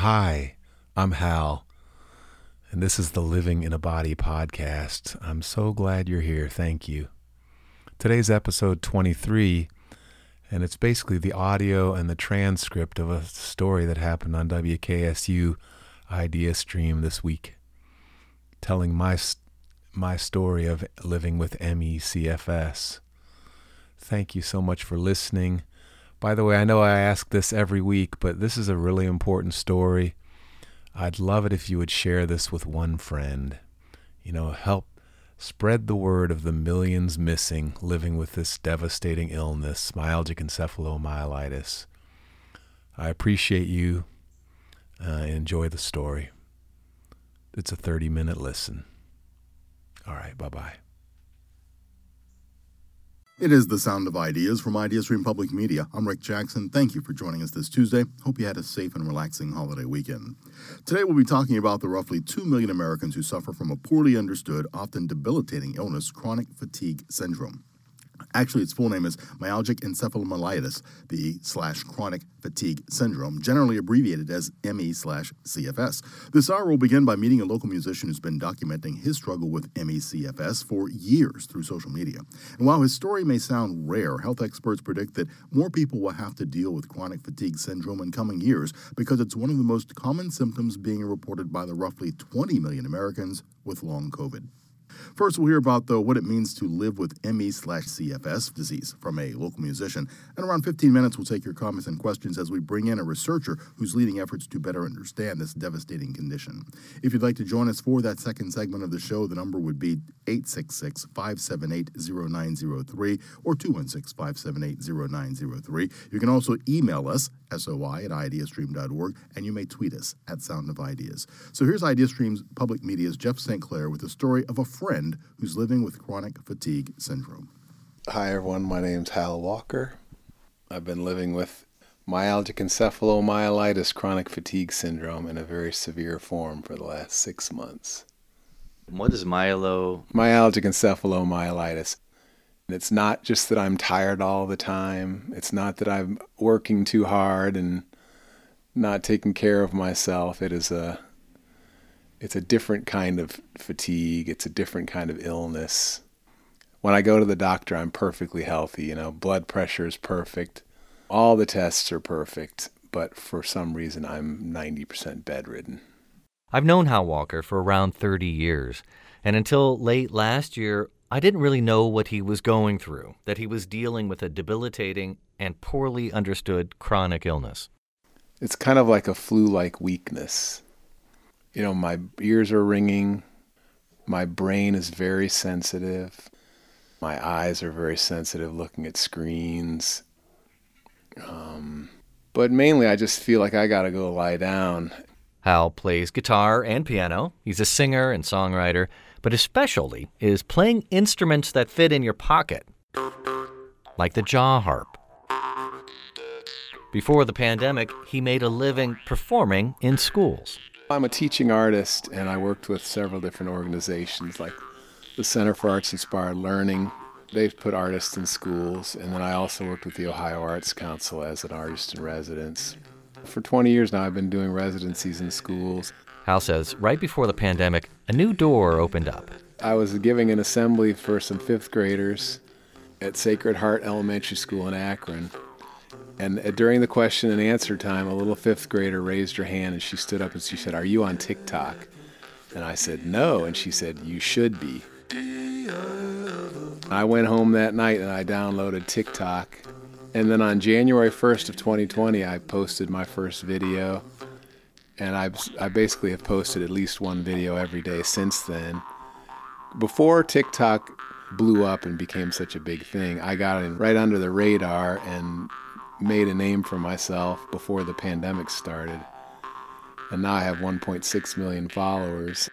Hi, I'm Hal, and this is the Living in a Body podcast. I'm so glad you're here. Thank you. Today's episode 23, and it's basically the audio and the transcript of a story that happened on WKSU Idea Stream this week, telling my my story of living with ME/CFS. Thank you so much for listening. By the way, I know I ask this every week, but this is a really important story. I'd love it if you would share this with one friend. You know, help spread the word of the millions missing living with this devastating illness, myalgic encephalomyelitis. I appreciate you. Uh, enjoy the story. It's a 30 minute listen. All right, bye bye. It is the sound of ideas from IdeaStream Public Media. I'm Rick Jackson. Thank you for joining us this Tuesday. Hope you had a safe and relaxing holiday weekend. Today we'll be talking about the roughly 2 million Americans who suffer from a poorly understood, often debilitating illness, chronic fatigue syndrome. Actually, its full name is myalgic encephalomyelitis, the slash chronic fatigue syndrome, generally abbreviated as ME slash CFS. This hour will begin by meeting a local musician who's been documenting his struggle with ME CFS for years through social media. And while his story may sound rare, health experts predict that more people will have to deal with chronic fatigue syndrome in coming years because it's one of the most common symptoms being reported by the roughly 20 million Americans with long COVID. First, we'll hear about though what it means to live with ME slash CFS disease from a local musician. And around 15 minutes, we'll take your comments and questions as we bring in a researcher who's leading efforts to better understand this devastating condition. If you'd like to join us for that second segment of the show, the number would be 866 578 0903 or 216 578 0903. You can also email us, soi at ideastream.org, and you may tweet us at Sound of Ideas. So here's IdeaStream's public media's Jeff St. Clair with the story of a friend who's living with chronic fatigue syndrome. Hi, everyone. My name's Hal Walker. I've been living with myalgic encephalomyelitis chronic fatigue syndrome in a very severe form for the last six months. What is myelo? Myalgic encephalomyelitis. It's not just that I'm tired all the time. It's not that I'm working too hard and not taking care of myself. It is a it's a different kind of fatigue. It's a different kind of illness. When I go to the doctor, I'm perfectly healthy. You know, blood pressure is perfect. All the tests are perfect, but for some reason, I'm 90% bedridden. I've known Hal Walker for around 30 years, and until late last year, I didn't really know what he was going through, that he was dealing with a debilitating and poorly understood chronic illness. It's kind of like a flu like weakness you know, my ears are ringing, my brain is very sensitive, my eyes are very sensitive looking at screens. Um, but mainly, I just feel like I got to go lie down. Hal plays guitar and piano. He's a singer and songwriter, but his specialty is playing instruments that fit in your pocket, like the jaw harp. Before the pandemic, he made a living performing in schools. I'm a teaching artist, and I worked with several different organizations like the Center for Arts Inspired Learning. They've put artists in schools, and then I also worked with the Ohio Arts Council as an artist in residence. For 20 years now, I've been doing residencies in schools. Hal says right before the pandemic, a new door opened up. I was giving an assembly for some fifth graders at Sacred Heart Elementary School in Akron. And uh, during the question and answer time, a little fifth grader raised her hand and she stood up and she said, Are you on TikTok? And I said, No. And she said, You should be. I went home that night and I downloaded TikTok. And then on January 1st of 2020, I posted my first video. And I, I basically have posted at least one video every day since then. Before TikTok blew up and became such a big thing, I got in right under the radar and made a name for myself before the pandemic started. And now I have 1.6 million followers.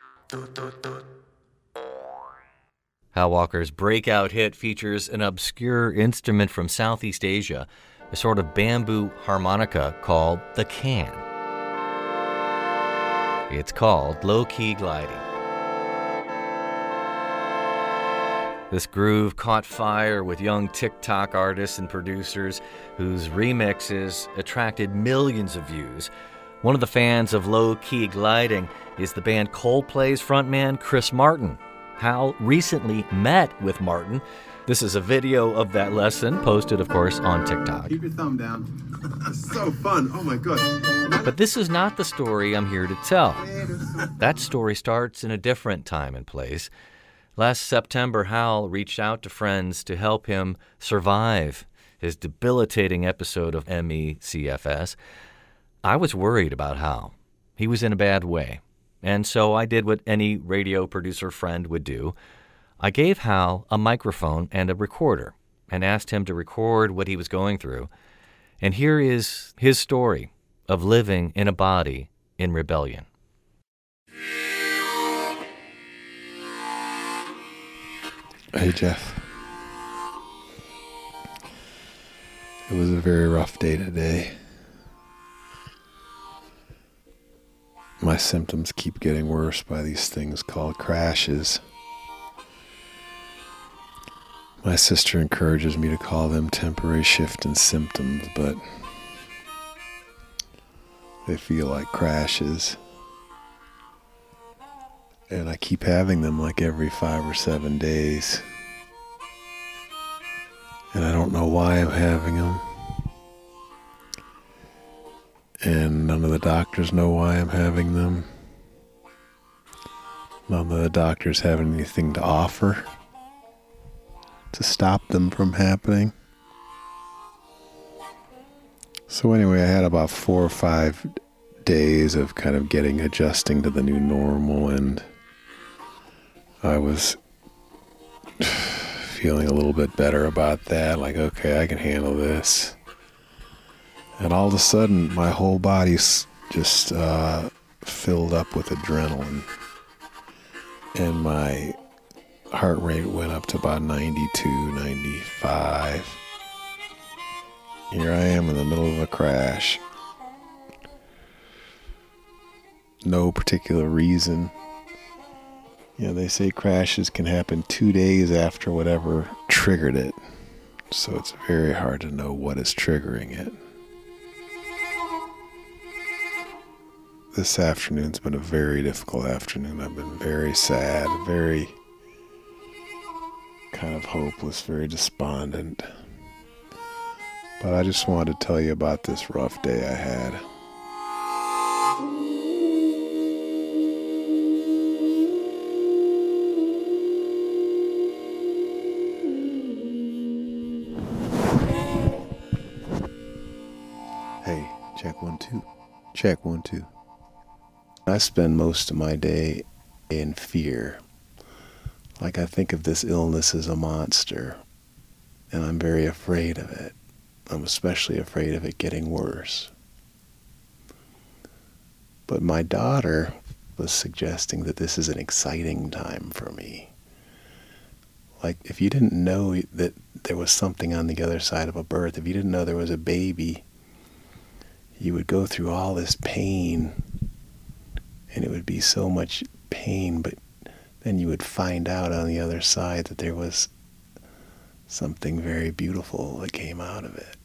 Hal Walker's breakout hit features an obscure instrument from Southeast Asia, a sort of bamboo harmonica called the khaen. It's called Low Key Gliding. This groove caught fire with young TikTok artists and producers whose remixes attracted millions of views, One of the fans of low key gliding is the band Coldplay's frontman Chris Martin. Hal recently met with Martin. This is a video of that lesson, posted, of course, on TikTok. Keep your thumb down. So fun. Oh my god. But this is not the story I'm here to tell. That story starts in a different time and place. Last September, Hal reached out to friends to help him survive his debilitating episode of ME/CFS. I was worried about Hal. He was in a bad way. And so I did what any radio producer friend would do. I gave Hal a microphone and a recorder and asked him to record what he was going through. And here is his story of living in a body in rebellion. Hey, Jeff. It was a very rough day today. My symptoms keep getting worse by these things called crashes. My sister encourages me to call them temporary shift in symptoms, but they feel like crashes. And I keep having them like every five or seven days. And I don't know why I'm having them. And none of the doctors know why I'm having them. None of the doctors have anything to offer to stop them from happening. So, anyway, I had about four or five days of kind of getting adjusting to the new normal, and I was feeling a little bit better about that. Like, okay, I can handle this. And all of a sudden, my whole body's just uh, filled up with adrenaline. And my heart rate went up to about 92, 95. Here I am in the middle of a crash. No particular reason. You know, they say crashes can happen two days after whatever triggered it. So it's very hard to know what is triggering it. This afternoon's been a very difficult afternoon. I've been very sad, very kind of hopeless, very despondent. But I just wanted to tell you about this rough day I had. Check one, two. Check one, two. I spend most of my day in fear. Like I think of this illness as a monster, and I'm very afraid of it. I'm especially afraid of it getting worse. But my daughter was suggesting that this is an exciting time for me. Like, if you didn't know that there was something on the other side of a birth, if you didn't know there was a baby, you would go through all this pain, and it would be so much pain, but then you would find out on the other side that there was something very beautiful that came out of it.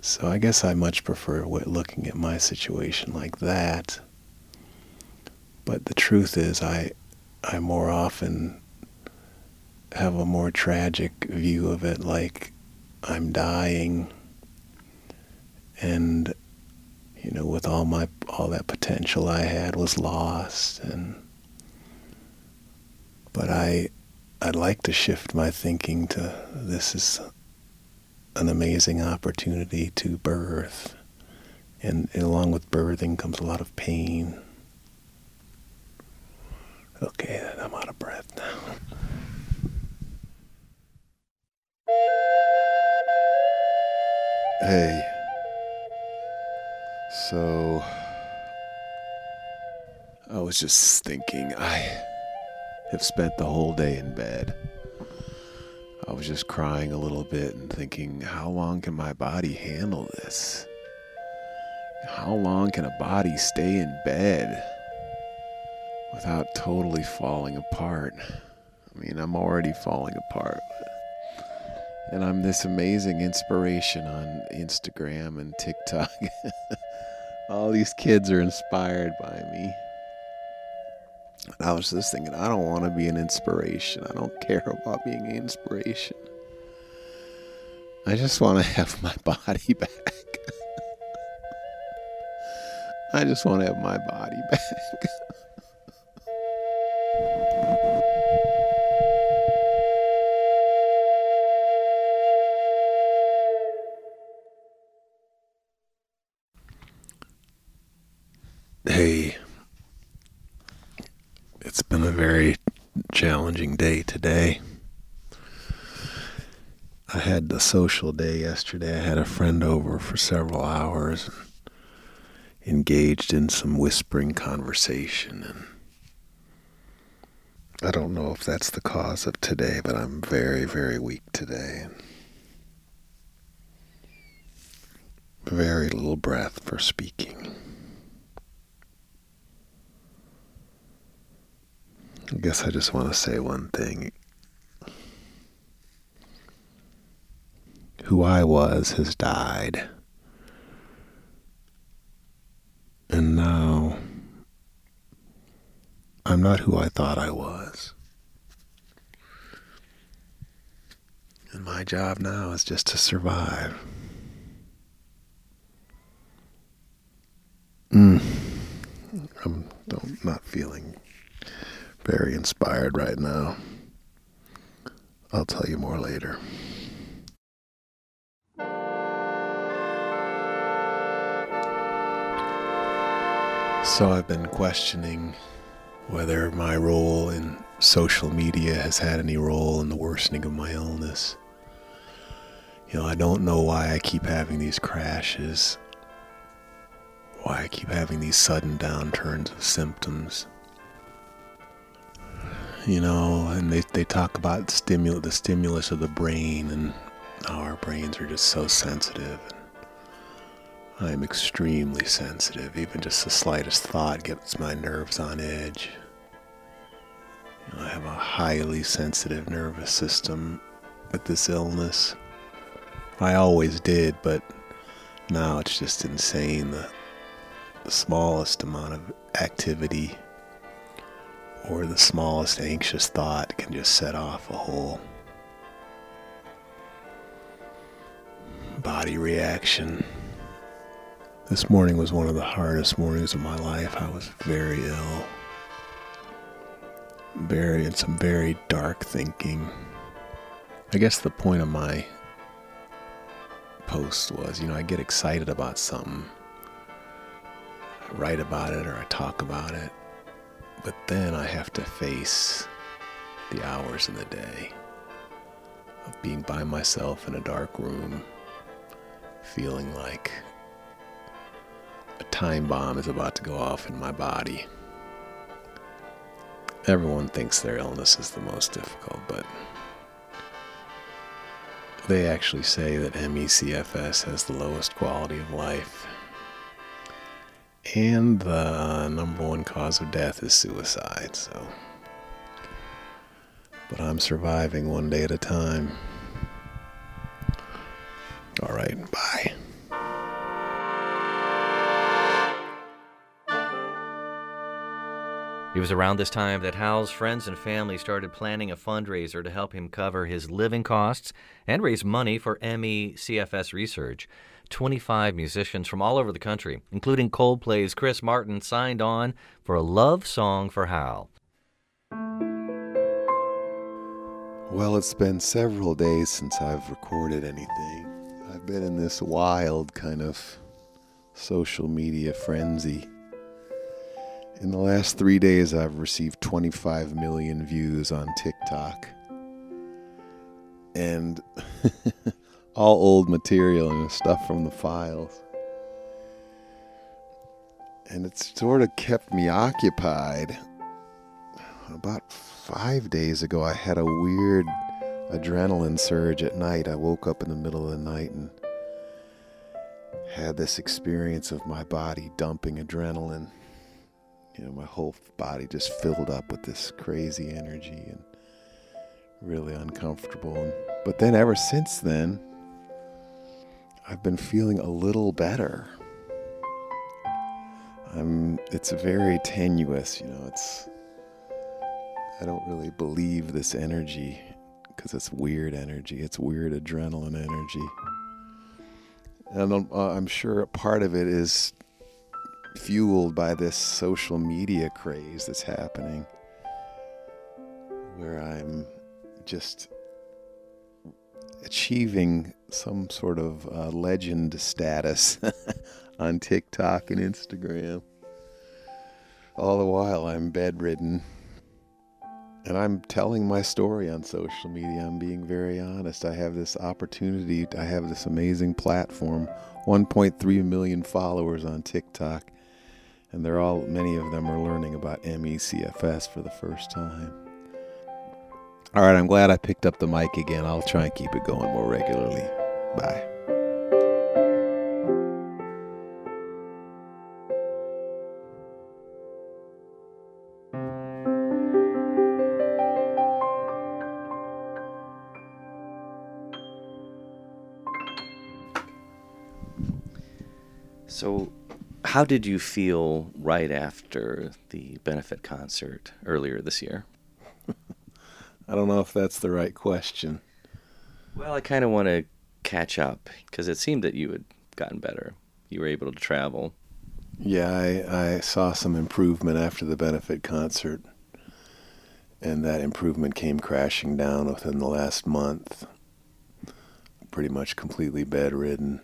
So I guess I much prefer looking at my situation like that. But the truth is, I, I more often have a more tragic view of it, like I'm dying, and you know, with all my all that potential I had was lost, and but I I'd like to shift my thinking to this is an amazing opportunity to birth. And, and along with birthing comes a lot of pain. Okay, then I'm out of breath now. Hey. So I was just thinking I have spent the whole day in bed. I was just crying a little bit and thinking, how long can my body handle this? How long can a body stay in bed without totally falling apart? I mean, I'm already falling apart. And I'm this amazing inspiration on Instagram and TikTok. All these kids are inspired by me. And I was just thinking, I don't want to be an inspiration. I don't care about being an inspiration. I just want to have my body back. I just want to have my body back. Challenging day today. I had the social day yesterday. I had a friend over for several hours and engaged in some whispering conversation and I don't know if that's the cause of today, but I'm very, very weak today. Very little breath for speaking. I guess I just want to say one thing. Who I was has died. And now I'm not who I thought I was. And my job now is just to survive. Mm. I'm not feeling very inspired right now. I'll tell you more later. So I've been questioning whether my role in social media has had any role in the worsening of my illness. You know, I don't know why I keep having these crashes, why I keep having these sudden downturns of symptoms you know, and they, they talk about stimul- the stimulus of the brain and how our brains are just so sensitive. I'm extremely sensitive. Even just the slightest thought gets my nerves on edge. I have a highly sensitive nervous system with this illness. I always did, but now it's just insane. The, the smallest amount of activity or the smallest anxious thought can just set off a whole body reaction. This morning was one of the hardest mornings of my life. I was very ill. Very in some very dark thinking. I guess the point of my post was, you know, I get excited about something. I write about it or I talk about it but then I have to face the hours in the day of being by myself in a dark room, feeling like a time bomb is about to go off in my body. Everyone thinks their illness is the most difficult, but they actually say that ME/CFS has the lowest quality of life and the number one cause of death is suicide, so. But I'm surviving one day at a time. All right, bye. It was around this time that Hal's friends and family started planning a fundraiser to help him cover his living costs and raise money for ME/CFS research. 25 musicians from all over the country, including Coldplay's Chris Martin, signed on for a love song for Hal. Well, it's been several days since I've recorded anything. I've been in this wild kind of social media frenzy. In the last three days, I've received 25 million views on TikTok. And all old material and stuff from the files. And it sort of kept me occupied. About five days ago, I had a weird adrenaline surge at night. I woke up in the middle of the night and had this experience of my body dumping adrenaline. You know, my whole body just filled up with this crazy energy and really uncomfortable. But then, ever since then, I've been feeling a little better. I'm. It's very tenuous, you know. It's. I don't really believe this energy because it's weird energy. It's weird adrenaline energy. And I'm, uh, I'm sure part of it is fueled by this social media craze that's happening, where I'm just achieving some sort of uh, legend status on TikTok and Instagram. All the while, I'm bedridden. And I'm telling my story on social media. I'm being very honest. I have this opportunity, I have this amazing platform 1.3 million followers on TikTok. And they're all, many of them are learning about MECFS for the first time. All right, I'm glad I picked up the mic again. I'll try and keep it going more regularly. Bye. So, how did you feel right after the benefit concert earlier this year? I don't know if that's the right question. Well, I kind of want to catch up because it seemed that you had gotten better. You were able to travel. Yeah, I, I saw some improvement after the benefit concert, and that improvement came crashing down within the last month. Pretty much completely bedridden.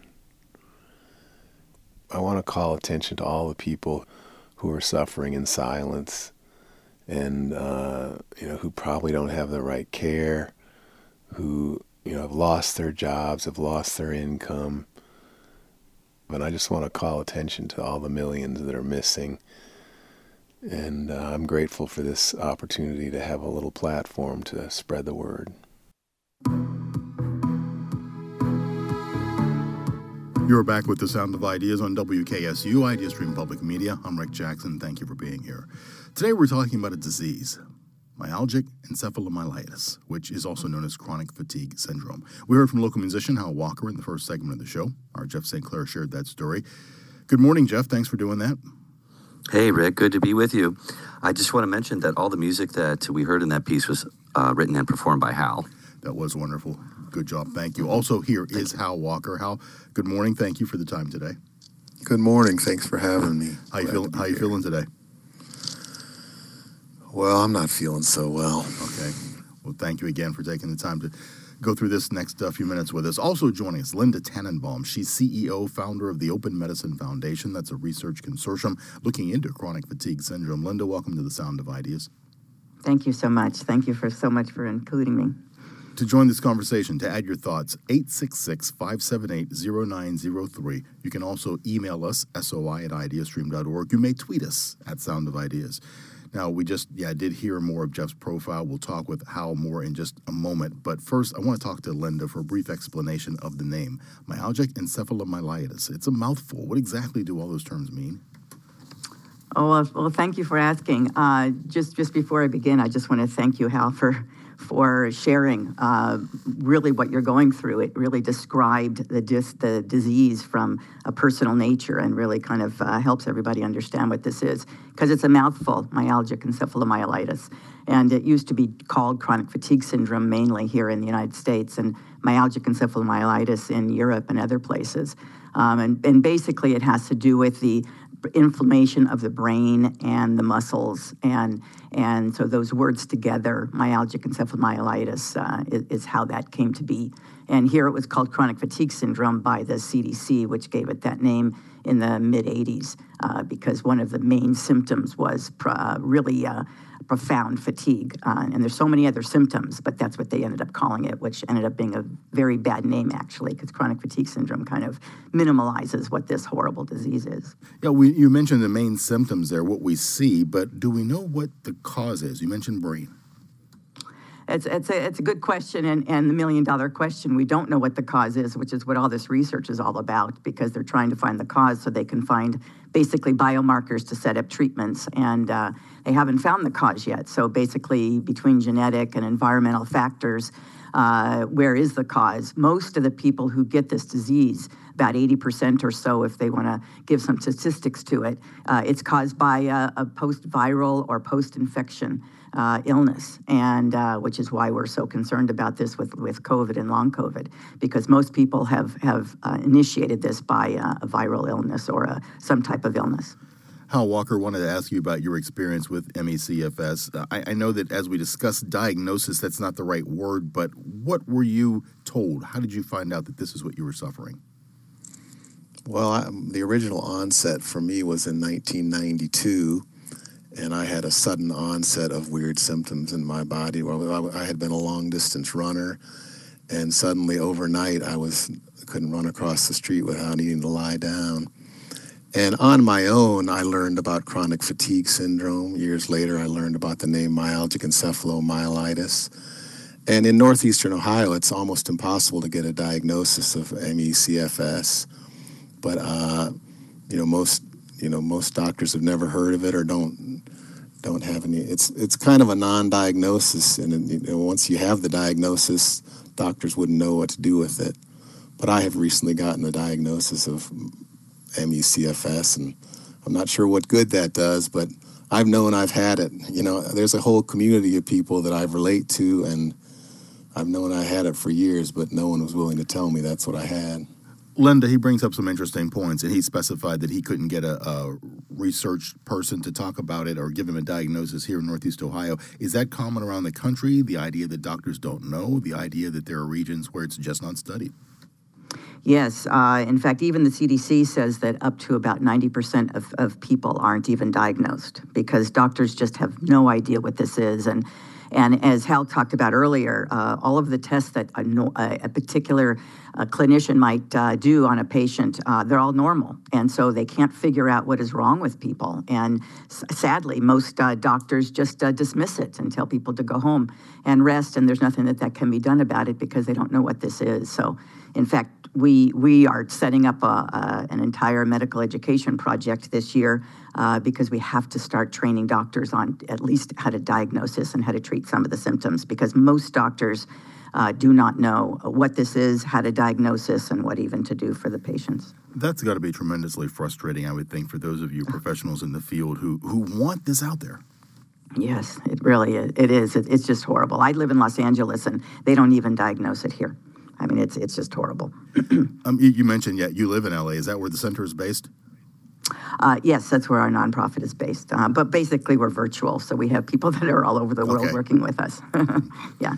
I want to call attention to all the people who are suffering in silence and uh, you know who probably don't have the right care, who you know have lost their jobs, have lost their income. And I just want to call attention to all the millions that are missing. And uh, I'm grateful for this opportunity to have a little platform to spread the word. You're back with the Sound of Ideas on WKSU, Idea Stream Public Media. I'm Rick Jackson. Thank you for being here. Today we're talking about a disease, myalgic encephalomyelitis, which is also known as chronic fatigue syndrome. We heard from local musician Hal Walker in the first segment of the show. Our Jeff St. Clair shared that story. Good morning, Jeff. Thanks for doing that. Hey, Rick. Good to be with you. I just want to mention that all the music that we heard in that piece was uh, written and performed by Hal. That was wonderful. Good job. Thank you. Also, here Thank is you. Hal Walker. Hal, good morning. Thank you for the time today. Good morning. Thanks for having me. How you feel, How you feeling today? Well, I'm not feeling so well. Okay. Well, thank you again for taking the time to go through this next uh, few minutes with us. Also joining us, Linda Tannenbaum. She's CEO, founder of the Open Medicine Foundation. That's a research consortium looking into chronic fatigue syndrome. Linda, welcome to the Sound of Ideas. Thank you so much. Thank you for so much for including me. To join this conversation, to add your thoughts, 866 578 0903. You can also email us, soi at ideastream.org. You may tweet us at Sound of Ideas. Now, we just, yeah, I did hear more of Jeff's profile. We'll talk with Hal more in just a moment. But first, I want to talk to Linda for a brief explanation of the name myalgic encephalomyelitis. It's a mouthful. What exactly do all those terms mean? Oh, well, thank you for asking. Uh, just, just before I begin, I just want to thank you, Hal, for for sharing uh, really what you're going through. It really described the, dis- the disease from a personal nature and really kind of uh, helps everybody understand what this is because it's a mouthful, myalgic encephalomyelitis. And it used to be called chronic fatigue syndrome mainly here in the United States and myalgic encephalomyelitis in Europe and other places. Um, and, and basically, it has to do with the inflammation of the brain and the muscles. And, and so those words together, myalgic encephalomyelitis, uh, is, is, how that came to be. And here it was called chronic fatigue syndrome by the CDC, which gave it that name in the mid 80s, uh, because one of the main symptoms was uh, really uh, profound fatigue. Uh, and there's so many other symptoms, but that's what they ended up calling it, which ended up being a very bad name, actually, because chronic fatigue syndrome kind of minimalizes what this horrible disease is. Yeah, we, you mentioned the main symptoms there, what we see, but do we know what the cause is? You mentioned brain. It's, it's, a, it's a good question and, and the million dollar question. We don't know what the cause is, which is what all this research is all about because they're trying to find the cause so they can find basically biomarkers to set up treatments. And uh, they haven't found the cause yet. So basically, between genetic and environmental factors, uh, where is the cause? Most of the people who get this disease about 80% or so, if they want to give some statistics to it, uh, it's caused by a, a post-viral or post-infection uh, illness, and uh, which is why we're so concerned about this with, with COVID and long COVID, because most people have have uh, initiated this by uh, a viral illness or a, some type of illness. Hal Walker wanted to ask you about your experience with ME/CFS. Uh, I, I, know that as we discussed diagnosis, that's not the right word, but what were you told? How did you find out that this is what you were suffering? Well, I, the original onset for me was in 1992, and I had a sudden onset of weird symptoms in my body. Well, I, had been a long distance runner, and suddenly overnight I was couldn't run across the street without needing to lie down and on my own, I learned about chronic fatigue syndrome. Years later, I learned about the name myalgic encephalomyelitis. And in northeastern Ohio, it's almost impossible to get a diagnosis of ME/CFS. But uh, you know, most you know most doctors have never heard of it or don't don't have any. It's it's kind of a non-diagnosis, and you know, once you have the diagnosis, doctors wouldn't know what to do with it. But I have recently gotten a diagnosis of ME/CFS, and I'm not sure what good that does, but I've known I've had it. You know, there's a whole community of people that I relate to, and I've known I had it for years, but no one was willing to tell me that's what I had. Linda, he brings up some interesting points, and he specified that he couldn't get a, a, research person to talk about it or give him a diagnosis here in Northeast Ohio. Is that common around the country? The idea that doctors don't know, the idea that there are regions where it's just not studied? Yes. Uh, in fact, even the CDC says that up to about 90% of, of people aren't even diagnosed because doctors just have no idea what this is. And, and as Hal talked about earlier, uh, all of the tests that a, a particular uh, clinician might uh, do on a patient, uh, they're all normal. And so they can't figure out what is wrong with people. And sadly, most uh, doctors just dismiss it and tell people to go home and rest. And there's nothing that, that can be done about it because they don't know what this is. So, in fact, we, we are setting up a, a, an entire medical education project this year uh, because we have to start training doctors on at least how to diagnose this and how to treat some of the symptoms because most doctors uh, do not know what this is, how to diagnose this, and what even to do for the patients. That's got to be tremendously frustrating, I would think, for those of you professionals in the field who, who want this out there. Yes, it really is. It is. It's just horrible. I live in Los Angeles, and they don't even diagnose it here. I mean, it's it's just horrible. um, you, you, mentioned, yeah, you live in LA. Is that where the center is based? Uh, yes, that's where our nonprofit is based. Uh, but basically, we're virtual, so we have people that are all over the world okay. working with us. yeah.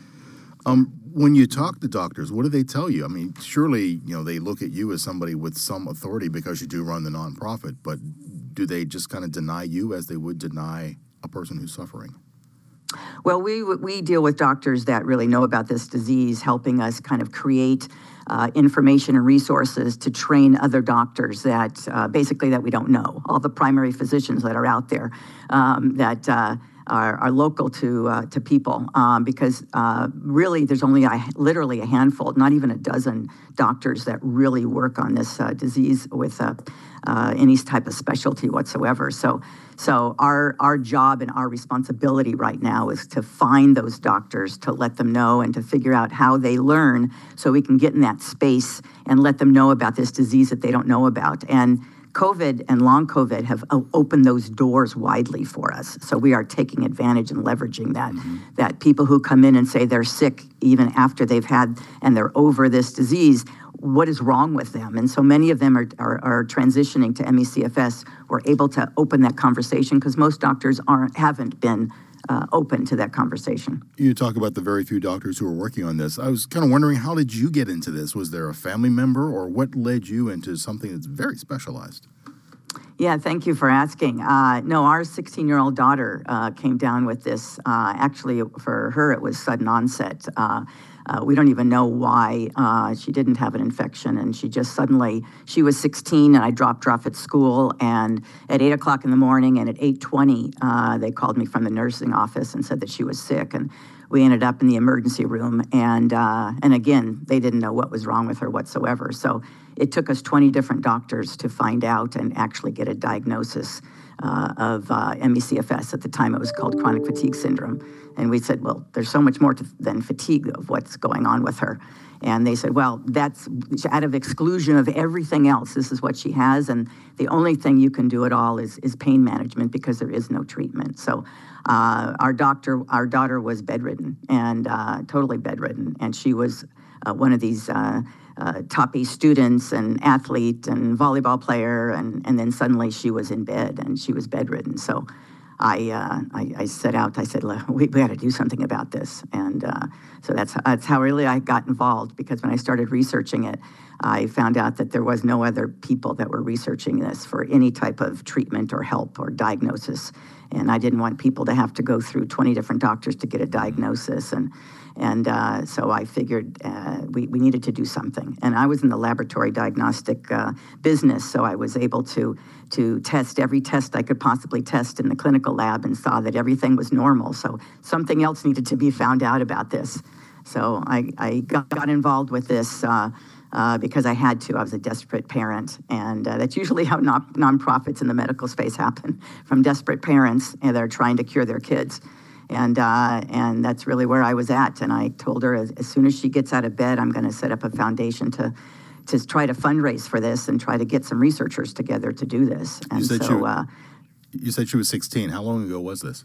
Um, when you talk to doctors, what do they tell you? I mean, surely you know they look at you as somebody with some authority because you do run the nonprofit. But do they just kind of deny you as they would deny a person who's suffering? Well, we, we deal with doctors that really know about this disease, helping us kind of create uh, information and resources to train other doctors that uh, basically that we don't know, all the primary physicians that are out there um, that uh, are, are, local to uh, to people um, because uh, really there's only a, literally a handful, not even a dozen doctors that really work on this uh, disease with any type of specialty whatsoever. So so our our job and our responsibility right now is to find those doctors, to let them know and to figure out how they learn so we can get in that space and let them know about this disease that they don't know about. And COVID and long COVID have opened those doors widely for us. So we are taking advantage and leveraging that. Mm-hmm. That people who come in and say they're sick even after they've had and they're over this disease, what is wrong with them. And so many of them are, are, are transitioning to ME/CFS. We're able to open that conversation because most doctors aren't haven't been uh, open to that conversation. You talk about the very few doctors who are working on this. I was kind of wondering, how did you get into this? Was there a family member, or what led you into something that's very specialized? Yeah, thank you for asking. Uh, no, our 16 year old daughter uh, came down with this. Uh, actually, for her, it was sudden onset. Uh, we don't even know why uh, she didn't have an infection, and she just suddenly she was 16, and I dropped her off at school. And at 8 o'clock in the morning, and at 8:20, uh, they called me from the nursing office and said that she was sick, and we ended up in the emergency room. And uh, and again, they didn't know what was wrong with her whatsoever. So it took us 20 different doctors to find out and actually get a diagnosis. uh, of uh, ME/CFS. At the time, it was called chronic fatigue syndrome. And we said, well, there's so much more to, than fatigue of what's going on with her. And they said, well, that's out of exclusion of everything else. This is what she has. And the only thing you can do at all is, is pain management because there is no treatment. So uh, our doctor, our daughter was bedridden and uh, totally bedridden. And she was uh, one of these uh, uh, top students and athlete and volleyball player. And, and then suddenly she was in bed and she was bedridden. So I, uh, I, I, set out, I said, we, we got to do something about this. And uh, so that's, that's how really I got involved because when I started researching it, I found out that there was no other people that were researching this for any type of treatment or help or diagnosis. And I didn't want people to have to go through 20 different doctors to get a diagnosis. And and uh, so I figured uh, we, we needed to do something. And I was in the laboratory diagnostic uh, business, so I was able to, to test every test I could possibly test in the clinical lab and saw that everything was normal. So something else needed to be found out about this. So I, I got, got involved with this. Uh, uh, because I had to. I was a desperate parent, and uh, that's usually how non- nonprofits in the medical space happen from desperate parents and they're trying to cure their kids and uh, and that's really where I was at. And I told her as, as soon as she gets out of bed, I'm going to set up a foundation to to try to fundraise for this and try to get some researchers together to do this. And you said, so, she, uh, you said she was 16. How long ago was this?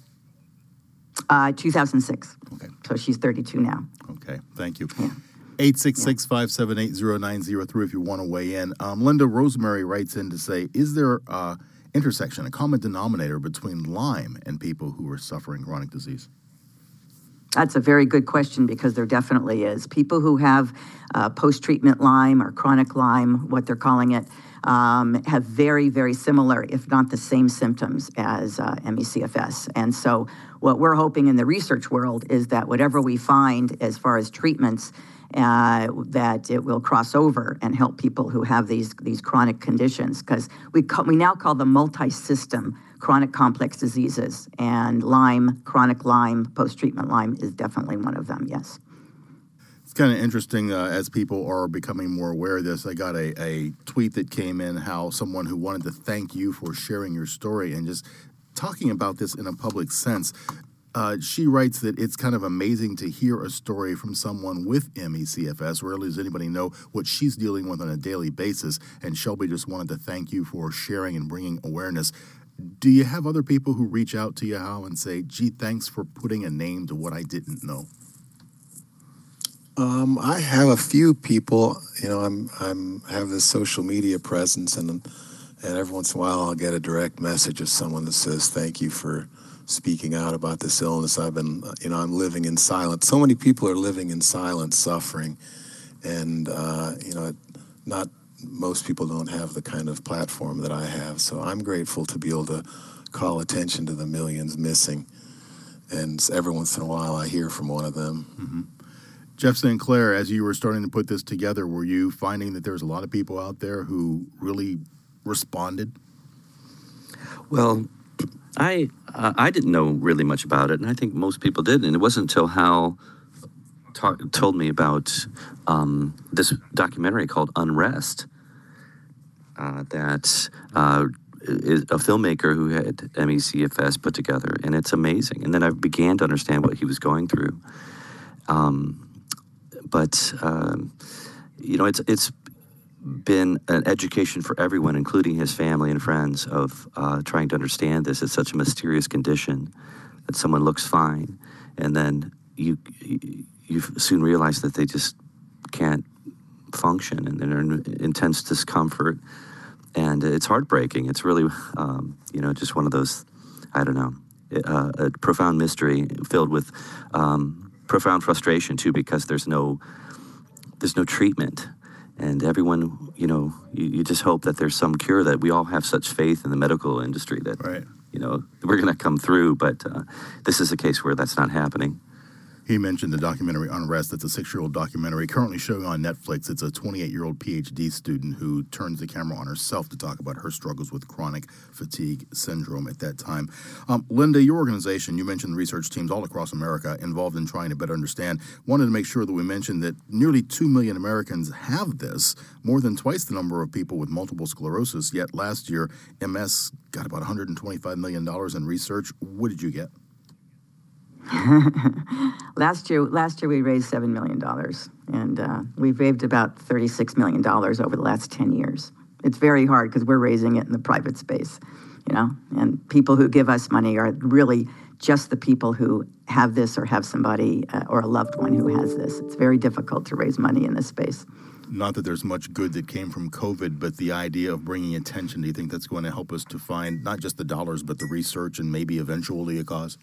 Uh, 2006. Okay. So she's 32 now. Okay, thank you. Yeah. 866 578 0903 if you want to weigh in. Um, Linda Rosemary writes in to say, Is there uh, intersection, a common denominator between Lyme and people who are suffering chronic disease? That's a very good question because there definitely is. People who have uh, post treatment Lyme or chronic Lyme, what they're calling it, um, have very, very similar, if not the same symptoms as uh, ME/CFS. And so, what we're hoping in the research world is that whatever we find as far as treatments, uh, that it will cross over and help people who have these these chronic conditions because we we now call them multi-system chronic complex diseases and Lyme, chronic Lyme, post-treatment Lyme is definitely one of them. Yes. It's kind of interesting uh, as people are becoming more aware of this. I got a, a tweet that came in how someone who wanted to thank you for sharing your story and just talking about this in a public sense. Uh, she writes that it's kind of amazing to hear a story from someone with ME/CFS. Rarely does anybody know what she's dealing with on a daily basis. And Shelby just wanted to thank you for sharing and bringing awareness. Do you have other people who reach out to you, Hal, and say, gee, thanks for putting a name to what I didn't know? Um, I have a few people. You know, I'm I'm have this social media presence, and and every once in a while I'll get a direct message of someone that says, "Thank you for speaking out about this illness. I've been, you know, I'm living in silence. So many people are living in silence, suffering, and uh, you know, not most people don't have the kind of platform that I have. So I'm grateful to be able to call attention to the millions missing, and every once in a while I hear from one of them. Mm-hmm. Jeff St. Clair, as you were starting to put this together, were you finding that there's a lot of people out there who really responded? Well, I I didn't know really much about it, and I think most people didn't. And it wasn't until Hal talk, told me about um, this documentary called Unrest uh, that uh, is a filmmaker who had ME/CFS put together, and it's amazing. And then I began to understand what he was going through. Um, but um, you know, it's it's been an education for everyone, including his family and friends, of uh, trying to understand this. It's such a mysterious condition that someone looks fine, and then you you soon realize that they just can't function, and they're in intense discomfort, and it's heartbreaking. It's really, um, you know, just one of those, I don't know, uh, a profound mystery filled with um, profound frustration too, because there's no there's no treatment and everyone, you know, you, you, just hope that there's some cure that we all have such faith in the medical industry that, right. you know, we're going to come through. But uh, this is a case where that's not happening. He mentioned the documentary Unrest. That's a six year old documentary currently showing on Netflix. It's a 28 year old PhD student who turns the camera on herself to talk about her struggles with chronic fatigue syndrome at that time. Um, Linda, your organization, you mentioned research teams all across America involved in trying to better understand. Wanted to make sure that we mentioned that nearly 2 million Americans have this, more than twice the number of people with multiple sclerosis. Yet last year, MS got about $125 million in research. What did you get? last year, last year we raised seven million dollars, and uh, we've raised about thirty-six million dollars over the last ten years. It's very hard because we're raising it in the private space, you know, and people who give us money are really just the people who have this or have somebody uh, or a loved one who has this. It's very difficult to raise money in this space. Not that there's much good that came from COVID, but the idea of bringing attention, do you think that's going to help us to find not just the dollars, but the research and maybe eventually a cause?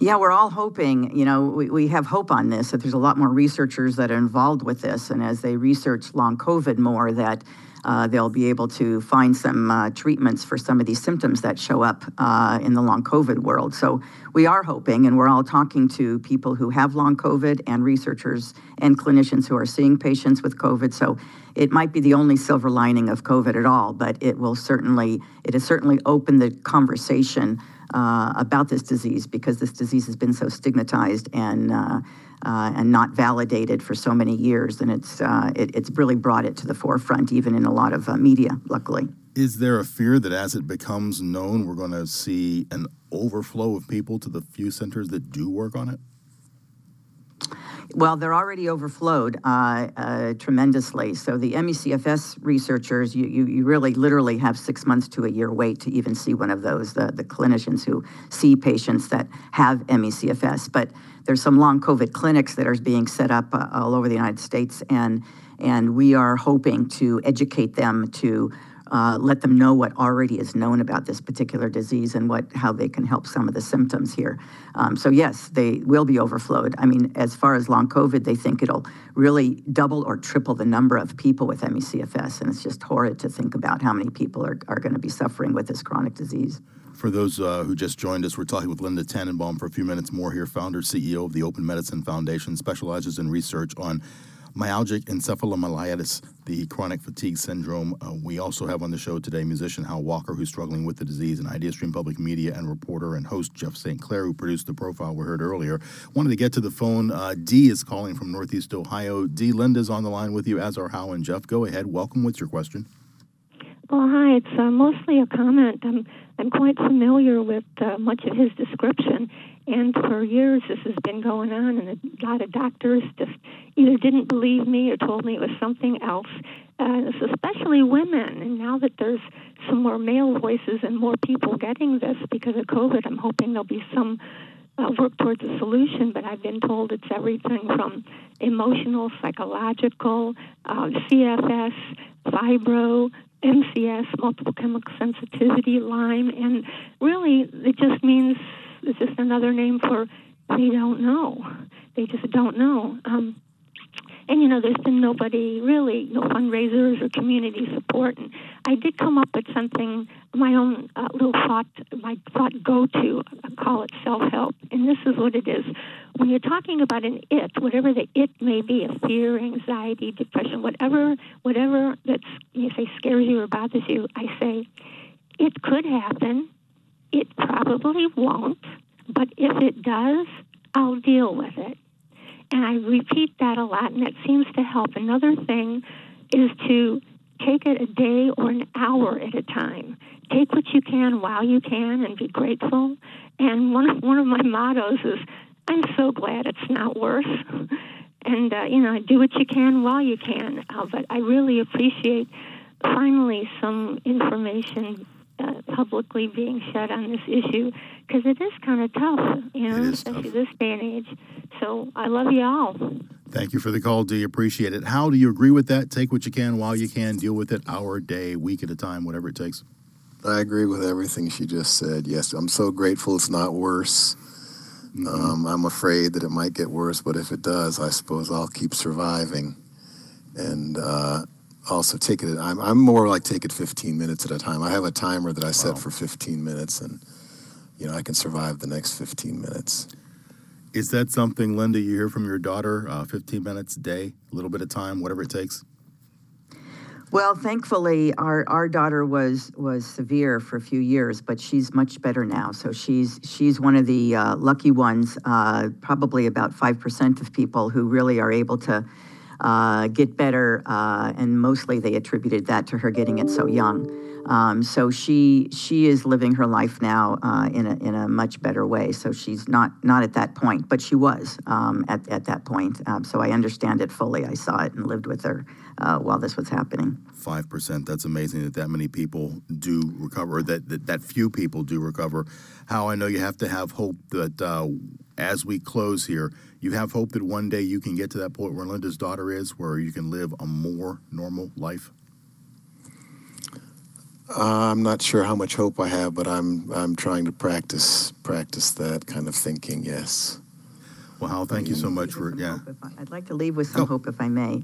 Yeah, we're all hoping, you know, we, we have hope on this, that there's a lot more researchers that are involved with this. And as they research long COVID more, that uh, they'll be able to find some uh, treatments for some of these symptoms that show up uh, in the long COVID world. So we are hoping, and we're all talking to people who have long COVID and researchers and clinicians who are seeing patients with COVID. So it might be the only silver lining of COVID at all, but it will certainly, it has certainly opened the conversation uh, about this disease because this disease has been so stigmatized and uh, uh, and not validated for so many years, and it's uh, it, it's really brought it to the forefront, even in a lot of uh, media. Luckily, is there a fear that as it becomes known, we're going to see an overflow of people to the few centers that do work on it? Well, they're already overflowed uh, uh, tremendously. So the MECFS researchers, you, you, you, really literally have six months to a year wait to even see one of those, the, the clinicians who see patients that have MECFS. But there's some long COVID clinics that are being set up uh, all over the United States, and, and we are hoping to educate them to uh, let them know what already is known about this particular disease and what how they can help some of the symptoms here. Um, so yes, they will be overflowed. I mean, as far as long COVID, they think it'll really double or triple the number of people with ME/CFS, and it's just horrid to think about how many people are, are going to be suffering with this chronic disease. For those uh, who just joined us, we're talking with Linda Tannenbaum for a few minutes more here, founder, CEO of the Open Medicine Foundation, specializes in research on myalgic encephalomyelitis, the chronic fatigue syndrome. Uh, we also have on the show today musician Hal Walker, who's struggling with the disease, and IdeaStream Public Media and reporter and host Jeff St. Clair, who produced the profile we heard earlier. Wanted to get to the phone. Uh, Dee is calling from Northeast Ohio. Dee, Linda's on the line with you, as are Hal and Jeff. Go ahead. Welcome. What's your question? Well, hi. It's uh, mostly a comment. I'm I'm quite familiar with uh, much of his description, and for years this has been going on, and a lot of doctors just either didn't believe me or told me it was something else. Uh, especially women, and now that there's some more male voices and more people getting this because of COVID, I'm hoping there'll be some uh, work towards a solution, but I've been told it's everything from emotional, psychological, uh, CFS, fibro, MCS, multiple chemical sensitivity, Lyme, and really it just means it's just another name for they don't know. They just don't know. Um, and you know, there's been nobody really, no fundraisers or community support. And I did come up with something, my own uh, little thought, my thought go to, I call it self help. And this is what it is. When you're talking about an it, whatever the it may be, a fear, anxiety, depression, whatever, whatever that's you say scares you or bothers you, I say it could happen. It probably won't, but if it does, I'll deal with it. And I repeat that a lot, and that seems to help. Another thing is to take it a day or an hour at a time. Take what you can while you can and be grateful. And one of, one of my mottos is, I'm so glad it's not worse. and, uh, you know, do what you can while you can. Uh, but I really appreciate finally some information uh, publicly being shed on this issue because it is kind of tough, you know, especially tough. this day and age. So I love you all. Thank you for the call. Do you appreciate it? Hal do you agree with that? Take what you can while you can. Deal with it hour, day, week at a time, whatever it takes. I agree with everything she just said. Yes, I'm so grateful it's not worse. Mm-hmm. Um, I'm afraid that it might get worse, but if it does, I suppose I'll keep surviving. And uh, also take it. I'm, I'm more like take it 15 minutes at a time. I have a timer that I set wow. for 15 minutes, and you know I can survive the next 15 minutes. Is that something, Linda, you hear from your daughter? Uh, 15 minutes a day, a little bit of time, whatever it takes? Well, thankfully, our, our daughter was was severe for a few years, but she's much better now. So she's she's one of the uh, lucky ones. Uh, probably about five percent of people who really are able to uh, get better, uh, and mostly they attributed that to her getting it so young. Um, so she she is living her life now uh, in a in a much better way. So she's not not at that point, but she was um, at at that point. Um, so I understand it fully. I saw it and lived with her uh, while this was happening. Five percent. That's amazing that that many people do recover. That, that that few people do recover. Hal I know you have to have hope that uh, as we close here, you have hope that one day you can get to that point where Linda's daughter is, where you can live a more normal life. Uh, I'm not sure how much hope I have, but I'm I'm trying to practice practice that kind of thinking. Yes. Well, Hal, thank you so much for yeah. I- I'd like to leave with some Go. hope, if I may.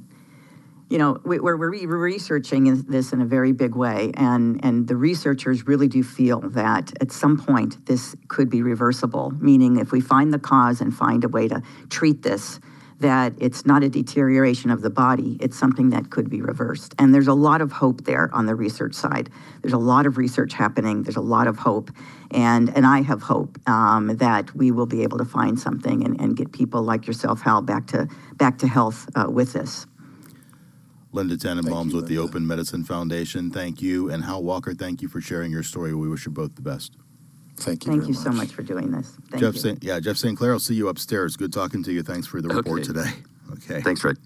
You know, we- we're, we're re- researching this in a very big way, and, and the researchers really do feel that at some point this could be reversible, meaning if we find the cause and find a way to treat this, that it's not a deterioration of the body, it's something that could be reversed. And there's a lot of hope there on the research side. There's a lot of research happening, there's a lot of hope. And, and I have hope um, that we will be able to find something and, and get people like yourself, Hal, back to, back to health uh, with this. Linda Tannenbaum's you, with the Open Medicine Foundation. Thank you, and Hal Walker. Thank you for sharing your story. We wish you both the best. Thank you. Thank very you so much for doing this. Thank Jeff, you. St. yeah, Jeff St. Clair. I'll see you upstairs. Good talking to you. Thanks for the report Okay. today. Okay. Thanks, Rick.